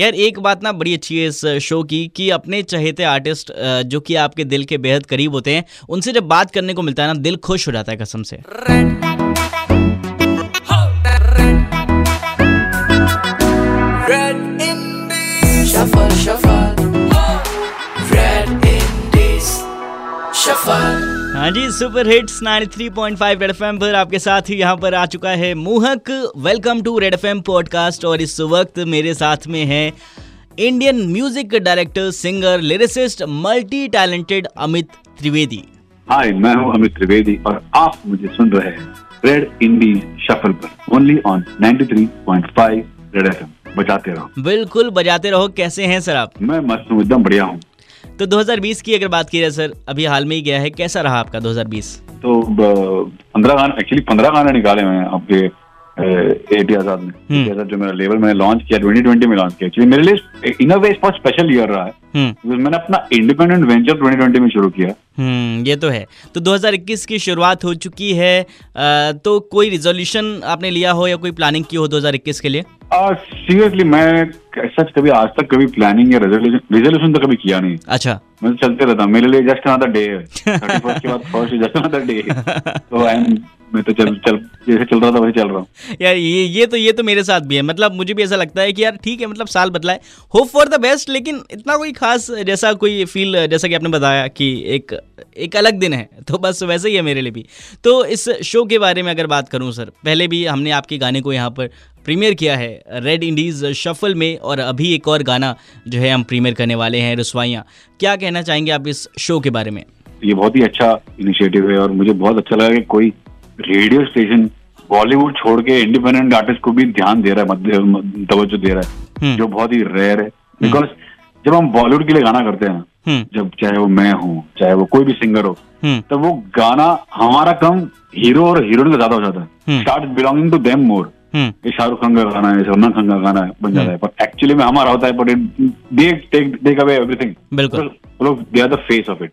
यार एक बात ना बड़ी अच्छी है इस शो की कि अपने चहेते आर्टिस्ट जो कि आपके दिल के बेहद करीब होते हैं उनसे जब बात करने को मिलता है ना दिल खुश हो जाता है कसम से Shuffle, shuffle. Red Indies. Shuffle. हाँ जी सुपर हिट्स 93.5 रेड एफएम पर आपके साथ ही यहाँ पर आ चुका है Mohak. Welcome to Red FM podcast और इस वक्त मेरे साथ में है Indian music director singer lyricist multi talented Amit Trivedi hi मैं हूँ अमित त्रिवेदी और आप मुझे सुन रहे हैं रेड इंडी शफल पर ओनली ऑन 93.5 रेड एफएम बजाते रहो। बिल्कुल बजाते रहो। कैसे हैं सर आप? मैं मस्त हूँ एकदम बढ़िया हूँ। तो 2020 की अगर बात की जाए सर अभी हाल में ही गया है कैसा रहा आपका 2020 तो पंद्रह गाने एक्चुअली पंद्रह गाने निकाले मैं आपके एटी आज़ाद में हम्म। जो मेरा लेवल मैंने लॉन्च किया 2020 में लॉन्च किया। एक्चुअली मेरे लिए इन वे बहुत स्पेशल ईयर रहा है। हम्म। मैंने अपना इंडिपेंडेंट वेंचर 2020 में शुरू किया। हम्म ये तो है। तो 2021 की शुरुआत हो चुकी है तो कोई रिजोल्यूशन आपने लिया हो या कोई प्लानिंग की हो 2021 के लिए? सीरियसली uh, मैं सच कभी आज तक कभी प्लानिंग या रेजोल्यूशन रेजोल्यूशन तो कभी किया नहीं। अच्छा। मैं चलते रहता मेरे लिए जस्ट अनदर डे है। के बाद फ़र्स्ट जस्ट अनदर डे तो आई एम मैं तो चल चल जैसे चल रहा था वही चल रहा हूँ। यार ये ये तो ये तो मेरे साथ भी है। मतलब मुझे भी ऐसा लगता है कि यार ठीक है मतलब साल बदला है। होप फॉर द बेस्ट लेकिन इतना कोई खास जैसा कोई फील जैसा कि आपने बताया कि एक एक अलग दिन है तो बस वैसे ही है मेरे लिए भी तो इस शो के बारे में अगर बात करूँ सर पहले भी हमने आपके गाने को यहाँ पर प्रीमियर किया है रेड इंडीज़ शफल में और अभी एक और गाना जो है हम प्रीमियर करने वाले हैं रसवाइयाँ क्या कहना चाहेंगे आप इस शो के बारे में ये बहुत ही अच्छा इनिशिएटिव है और मुझे बहुत अच्छा लगा कि कोई रेडियो स्टेशन बॉलीवुड छोड़ के इंडिपेंडेंट आर्टिस्ट को भी ध्यान दे रहा है तवज्जो दे रहा है हम्म। जो बहुत ही रेयर है बिकॉज़ हम्म। जब हम बॉलीवुड के लिए गाना करते हैं हम्म। जब चाहे वो मैं हूँ चाहे वो कोई भी सिंगर हो तो वो गाना हमारा कम हीरो और हीरोइन का ज़्यादा हो जाता है। Start belonging to them more ये शाहरुख खान का गाना है सलमान खान का गाना है बन जाता है। पर एक्चुअली में हमारा होता है but they take take away everything बिल्कुल। लोग they are the face of it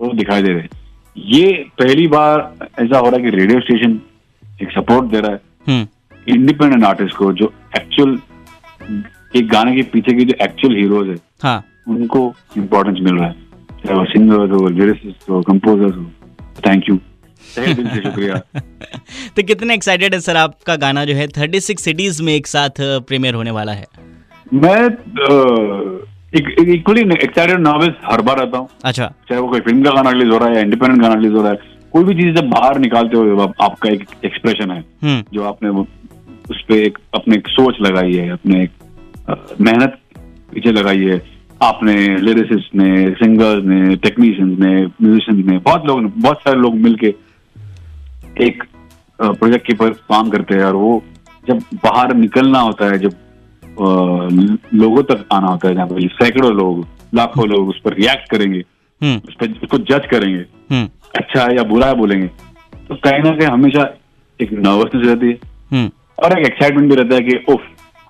वो दिखाई दे रहे ये पहली बार ऐसा हो रहा है कि रेडियो स्टेशन एक सपोर्ट दे रहा है। इंडिपेंडेंट हम्म। आर्टिस्ट को जो एक्चुअल एक गाने के पीछे के जो एक्चुअल हीरोज है। हाँ. उनको इम्पोर्टेंस मिल रहा है। चाहे वो सिंगर्स हो लिरिसिस्ट हो कंपोजर्स हो थैंक यू शुक्रिया। तो कितने एक्साइटेड है सर आपका गाना जो है थर्टी सिक्स सिटीज़ में एक साथ प्रीमियर होने वाला है? मैं इक्वली एक्साइटेड नर्वस हर बार रहता हूँ। अच्छा। चाहे वो कोई फ़िल्म का गाना रिलीज़ हो रहा है इंडिपेंडेंट गाना रिलीज़ हो रहा है कोई भी चीज़ जब बाहर निकालते हो आप, आपका एक एक्सप्रेशन है हम्म। जो आपने उस पर एक अपने एक सोच लगाई है अपने एक मेहनत पीछे लगाई है आपने लिरिसिस्ट ने सिंगर्स ने टेक्नीशियंस ने म्यूजिशियंस ने बहुत लोग बहुत सारे लोग मिलके एक प्रोजेक्ट के ऊपर काम करते हैं और वो जब बाहर निकलना होता है जब लोगों तक आना होता है जहाँ पर सैकड़ों लोग लाखों लोग उस पर रिएक्ट करेंगे हम्म। उस पर उसको जज करेंगे हम्म। अच्छा है या बुरा है बोलेंगे तो कहीं ना कहीं हमेशा एक नर्वसनेस रहती है हम्म। और एक एक्साइटमेंट भी रहता है कि उफ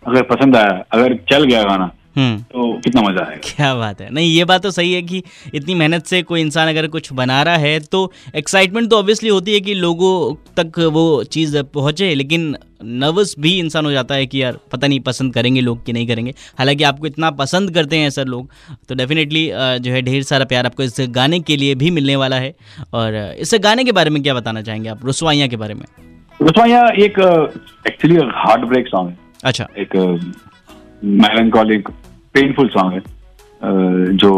अगर पसंद आया अगर चल गया गाना। तो कितना मज़ा आएगा। क्या बात है। नहीं ये बात तो सही है कि इतनी मेहनत से कोई इंसान अगर कुछ बना रहा है तो एक्साइटमेंट तो ऑब्वियसली होती है कि लोगों तक वो चीज़ पहुँचे लेकिन नर्वस भी इंसान हो जाता है कि यार पता नहीं पसंद करेंगे लोग कि नहीं करेंगे। हालाँकि आपको इतना पसंद करते हैं सर लोग तो डेफिनेटली जो है ढेर सारा प्यार आपको इस गाने के लिए भी मिलने वाला है। और इस गाने के बारे में क्या बताना चाहेंगे आप रसवाइया के बारे में? रसवाइयाँ एक एक्चुअली हार्ट ब्रेक सॉन्ग है। अच्छा। एक मेलनकॉलिक पेनफुल सॉन्ग है जो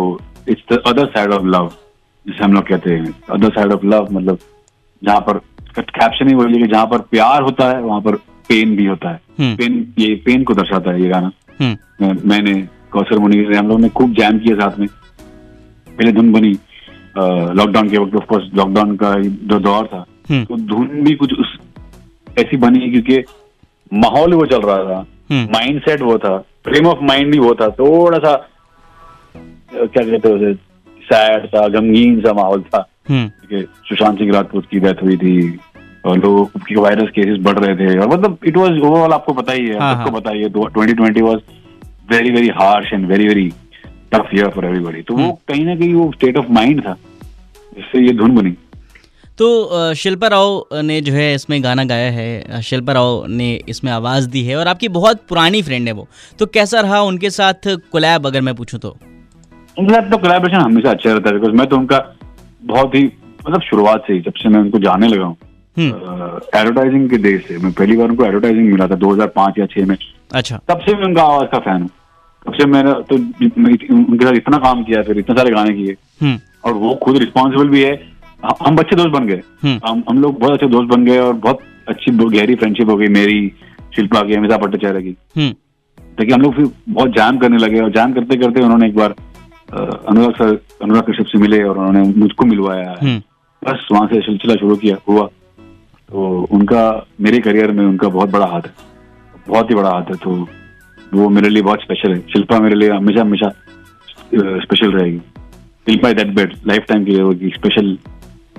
it's the other side of love जिसे हम लोग कहते हैं अदर साइड ऑफ़ लव मतलब जहाँ पर कैप्शन ही कि जहाँ पर प्यार होता है वहाँ पर पेन भी होता है पेन हम्म। ये पेन को दर्शाता है ये गाना हम्म। मैंने कौशल मुनि हम लोग ने खूब जैम किया साथ में पहले धुन बनी लॉकडाउन के वक्त ऑफकोर्स लॉकडाउन का जो दौर था हम्म। तो धुन भी कुछ उस ऐसी बनी क्योंकि माहौल वो चल रहा था माइंड सेट वो था फ्रेम ऑफ़ माइंड भी वो था थोड़ा सा क्या कहते हैं उसे सैड था गमगीन सा माहौल था हम्म। सुशांत सिंह राजपूत की डेथ हुई थी और लोग की वायरस केसेस बढ़ रहे थे और मतलब इट वाज ओवरऑल आपको पता ही है हाँ, आपको हाँ. पता ही है twenty twenty was very very harsh and very very tough year for everybody तो वो हम्म। कहीं ना कहीं वो स्टेट ऑफ़ माइंड था जिससे ये धुन बनी तो शिल्पा राव ने जो है इसमें गाना गाया है। शिल्पा राव ने इसमें आवाज़ दी है और आपकी बहुत पुरानी फ्रेंड है वो। तो कैसा रहा उनके साथ कोलैब अगर मैं पूछूँ तो? उनके साथ तो कोलैबोरेशन हमेशा अच्छा रहता है बिकॉज़ मैं तो उनका बहुत ही मतलब शुरुआत से ही जब से मैं उनको जाने लगा हूँ। एडवर्टाइजिंग हम्म। के देश से। मैं पहली बार उनको एडवर्टाइजिंग मिला था 2005 या 6 में। अच्छा। तब से मैं उनका आवाज़ का फ़ैन हूँ। तब से मैंने तो उनके साथ इतना काम किया फिर इतने सारे गाने किए। हम्म। और वो खुद रिस्पॉन्सिबल भी है। हम अच्छे दोस्त बन गए। हम्म। हम हम लोग बहुत अच्छे दोस्त बन गए और बहुत अच्छी गहरी फ्रेंडशिप हो गई मेरी शिल्पा की अमिता भट्टाचार्य की। ताकि हम लोग फिर बहुत जैम करने लगे और जैम करते करते उन्होंने एक बार अनुराग सर अनुराग कश्यप से मिले और उन्होंने मुझको मिलवाया। हम्म। बस वहाँ से सिलसिला शुरू किया हुआ। तो उनका मेरे करियर में उनका बहुत बड़ा हाथ है। बहुत ही बड़ा हाथ है तो वो मेरे लिए बहुत स्पेशल है। शिल्पा मेरे लिए हमेशा हमेशा स्पेशल रहेगी। Shilpa that bed life time के लिए स्पेशल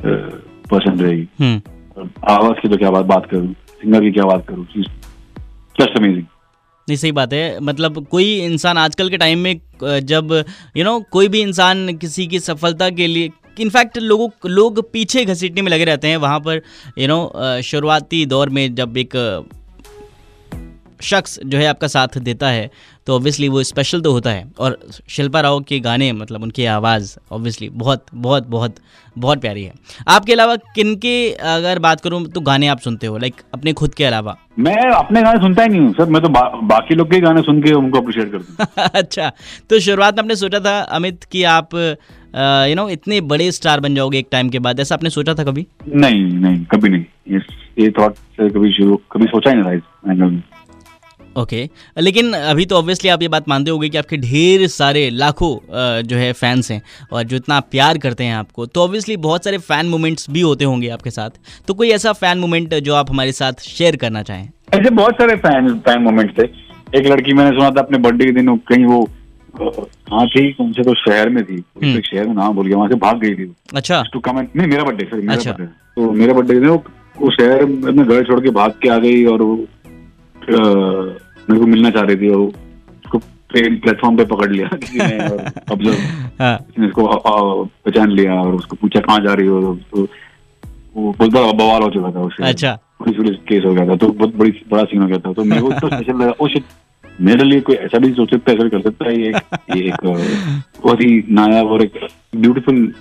पर्सन रहेगी हम्म। आवाज़ की तो क्या बात बात करूँ? सिंगर की क्या बात करूँ? जस्ट अमेजिंग नहीं सही बात है। मतलब कोई इंसान आजकल के टाइम में जब यू नो कोई भी इंसान किसी की सफलता के लिए इनफैक्ट लोगों लोग पीछे घसीटने में लगे रहते हैं। वहाँ पर यू नो शुरुआती दौर में जब एक शख्स जो है आपका साथ देता है तो ऑब्वियसली वो स्पेशल तो होता है। और शिल्पा राव के गाने मतलब उनकी आवाज़ ऑब्वियसली बहुत बहुत बहुत बहुत प्यारी है। आपके अलावा किन के अगर बात करूँ तो गाने आप सुनते हो लाइक अपने खुद के अलावा? मैं अपने गाने सुनता ही नहीं हूँ सर मैं तो बा, बाकी लोग के गाने सुन के उनको अप्रिशिएट करता हूँ। अच्छा तो शुरुआत में आपने सोचा था अमित कि आप यू नो इतने बड़े स्टार बन जाओगे एक टाइम के बाद ऐसा आपने सोचा था कभी? नहीं नहीं कभी नहीं। ये थॉट कभी शुरू कभी सोचा ही नहीं था ओके okay. लेकिन अभी तो ऑब्वियसली आप ये बात मानते होंगे कि आपके ढेर सारे लाखों जो है फैंस हैं और जो इतना प्यार करते हैं आपको तो ऑब्वियसली बहुत सारे फ़ैन मोमेंट्स भी होते होंगे आपके साथ। तो कोई ऐसा फ़ैन मोमेंट जो आप हमारे साथ शेयर करना चाहें? ऐसे बहुत सारे फ़ैन फ़ैन मोमेंट्स थे। एक लड़की मैंने सुना था अपने बर्थडे के दिन कहीं वो हाँ थी? कौन से तो शहर में थी। हम्म। शहर में नाम बोल गया वहाँ से भाग गई थी अच्छा। टू कमेंट नहीं मेरा बर्थडे सर मेरा बर्थडे अच्छा। तो मेरा बर्थडे के दिन वो शहर में घर छोड़ के भाग के आ गई और मेरे को मिलना चाह रही थी और उसको ट्रेन प्लेटफॉर्म पे पकड़ लिया किसी ने और ऑब्ज़र्व हाँ। इसको पहचान लिया और उसको पूछा कहाँ जा रही हो? तो वो बहुत बड़ा बवाल हो चुका था उससे। अच्छा। पुलिस पुलिस केस हो गया था तो बहुत बड़ी बड़ा सीन हो गया था। तो मेरे को तो स्पेशल लगा ओ शिट मेरे लिए कोई ऐसा भी सोच सकता है कर सकता है ये ये एक बहुत ही नायाब और एक ब्यूटीफुल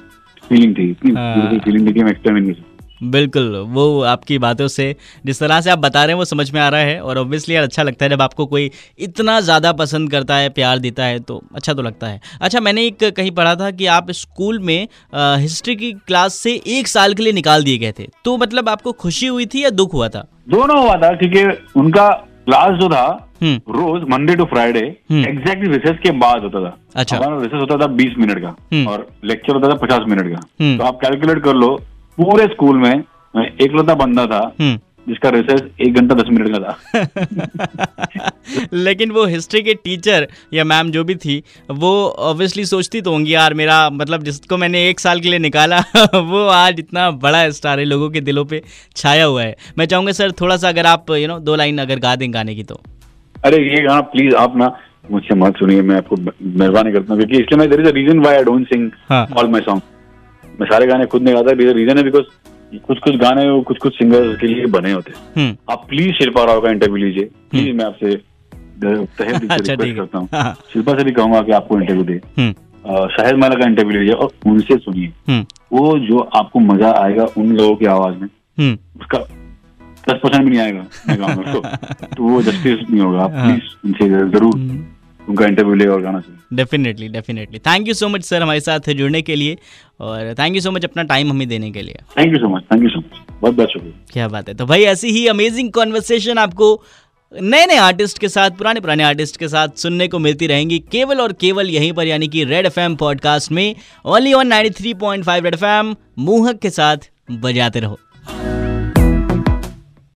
फीलिंग थी। इतनी ब्यूटीफुल हाँ। फीलिंग थी कि मैं एक्सप्लेन नहीं कर सकता। बिल्कुल वो आपकी बातों से जिस तरह से आप बता रहे हैं वो समझ में आ रहा है और ऑब्वियसली यार अच्छा लगता है जब आपको कोई इतना ज़्यादा पसंद करता है प्यार देता है तो अच्छा तो लगता है। अच्छा मैंने एक कहीं पढ़ा था कि आप स्कूल में आ, हिस्ट्री की क्लास से एक साल के लिए निकाल दिए गए थे। तो मतलब आपको खुशी हुई थी या दुख हुआ था? दोनों हुआ था क्योंकि उनका क्लास जो था हम्म। रोज Monday to Friday exactly recess के बाद होता था। अच्छा। हमारा रिसेस होता था बीस मिनट का हम्म। और लेक्चर होता था पचास मिनट का। हम्म। तो आप कैलकुलेट कर लो पूरे स्कूल में एक लता बंदा था हम्म। जिसका रिसर्च एक घंटा दस मिनट का था। लेकिन वो हिस्ट्री के टीचर या मैम जो भी थी वो ऑब्वियसली सोचती तो होंगी यार मेरा मतलब जिसको मैंने एक साल के लिए निकाला वो आज इतना बड़ा स्टार है लोगों के दिलों पे छाया हुआ है। मैं चाहूँगा सर थोड़ा सा अगर आप यू नो दो लाइन अगर गा दें गाने की तो। अरे ये गाना प्लीज़ आप ना मुझसे मत सुनिए मैं आपको मेहरबानी करता हूँ क्योंकि इसलिए मैं there is a reason why I don't sing all my song मैं सारे गाने खुद नहीं गाता रीजन है बिकॉज़ कुछ कुछ गाने कुछ कुछ सिंगर्स के लिए बने होते हैं। हम्म। आप प्लीज़ शिल्पा राव का इंटरव्यू लीजिए। Please hmm. मैं आपसे अच्छा, करता हूँ। शिल्पा से भी कहूँगा कि आपको इंटरव्यू दे। हम्म। शाहिद माला का इंटरव्यू लीजिए और उनसे सुनिए। वो जो आपको मज़ा आएगा उन लोगों की आवाज़ में उसका दस परसेंट भी नहीं आएगा। मैं तो, तो वो जस्टिस नहीं होगा। आप प्लीज़ हाँ। उनसे ज़रूर उनका इंटरव्यू ले और गाना सुने definitely definitely thank you so much sir हमारे साथ जुड़ने के लिए। और थैंक यू सो मच अपना टाइम हमें देने के लिए। Thank you so much thank you so much बहुत बहुत शुक्रिया। क्या बात है। तो भाई ऐसी ही अमेजिंग कॉन्वर्सेशन आपको नए नए आर्टिस्ट के साथ पुराने पुराने आर्टिस्ट के साथ सुनने को मिलती रहेंगी। केवल और केवल यहीं पर यानी कि रेड एफएम पॉडकास्ट में। ओनली ऑन 93.5 रेड एफ़ मुहक के साथ बजाते रहो।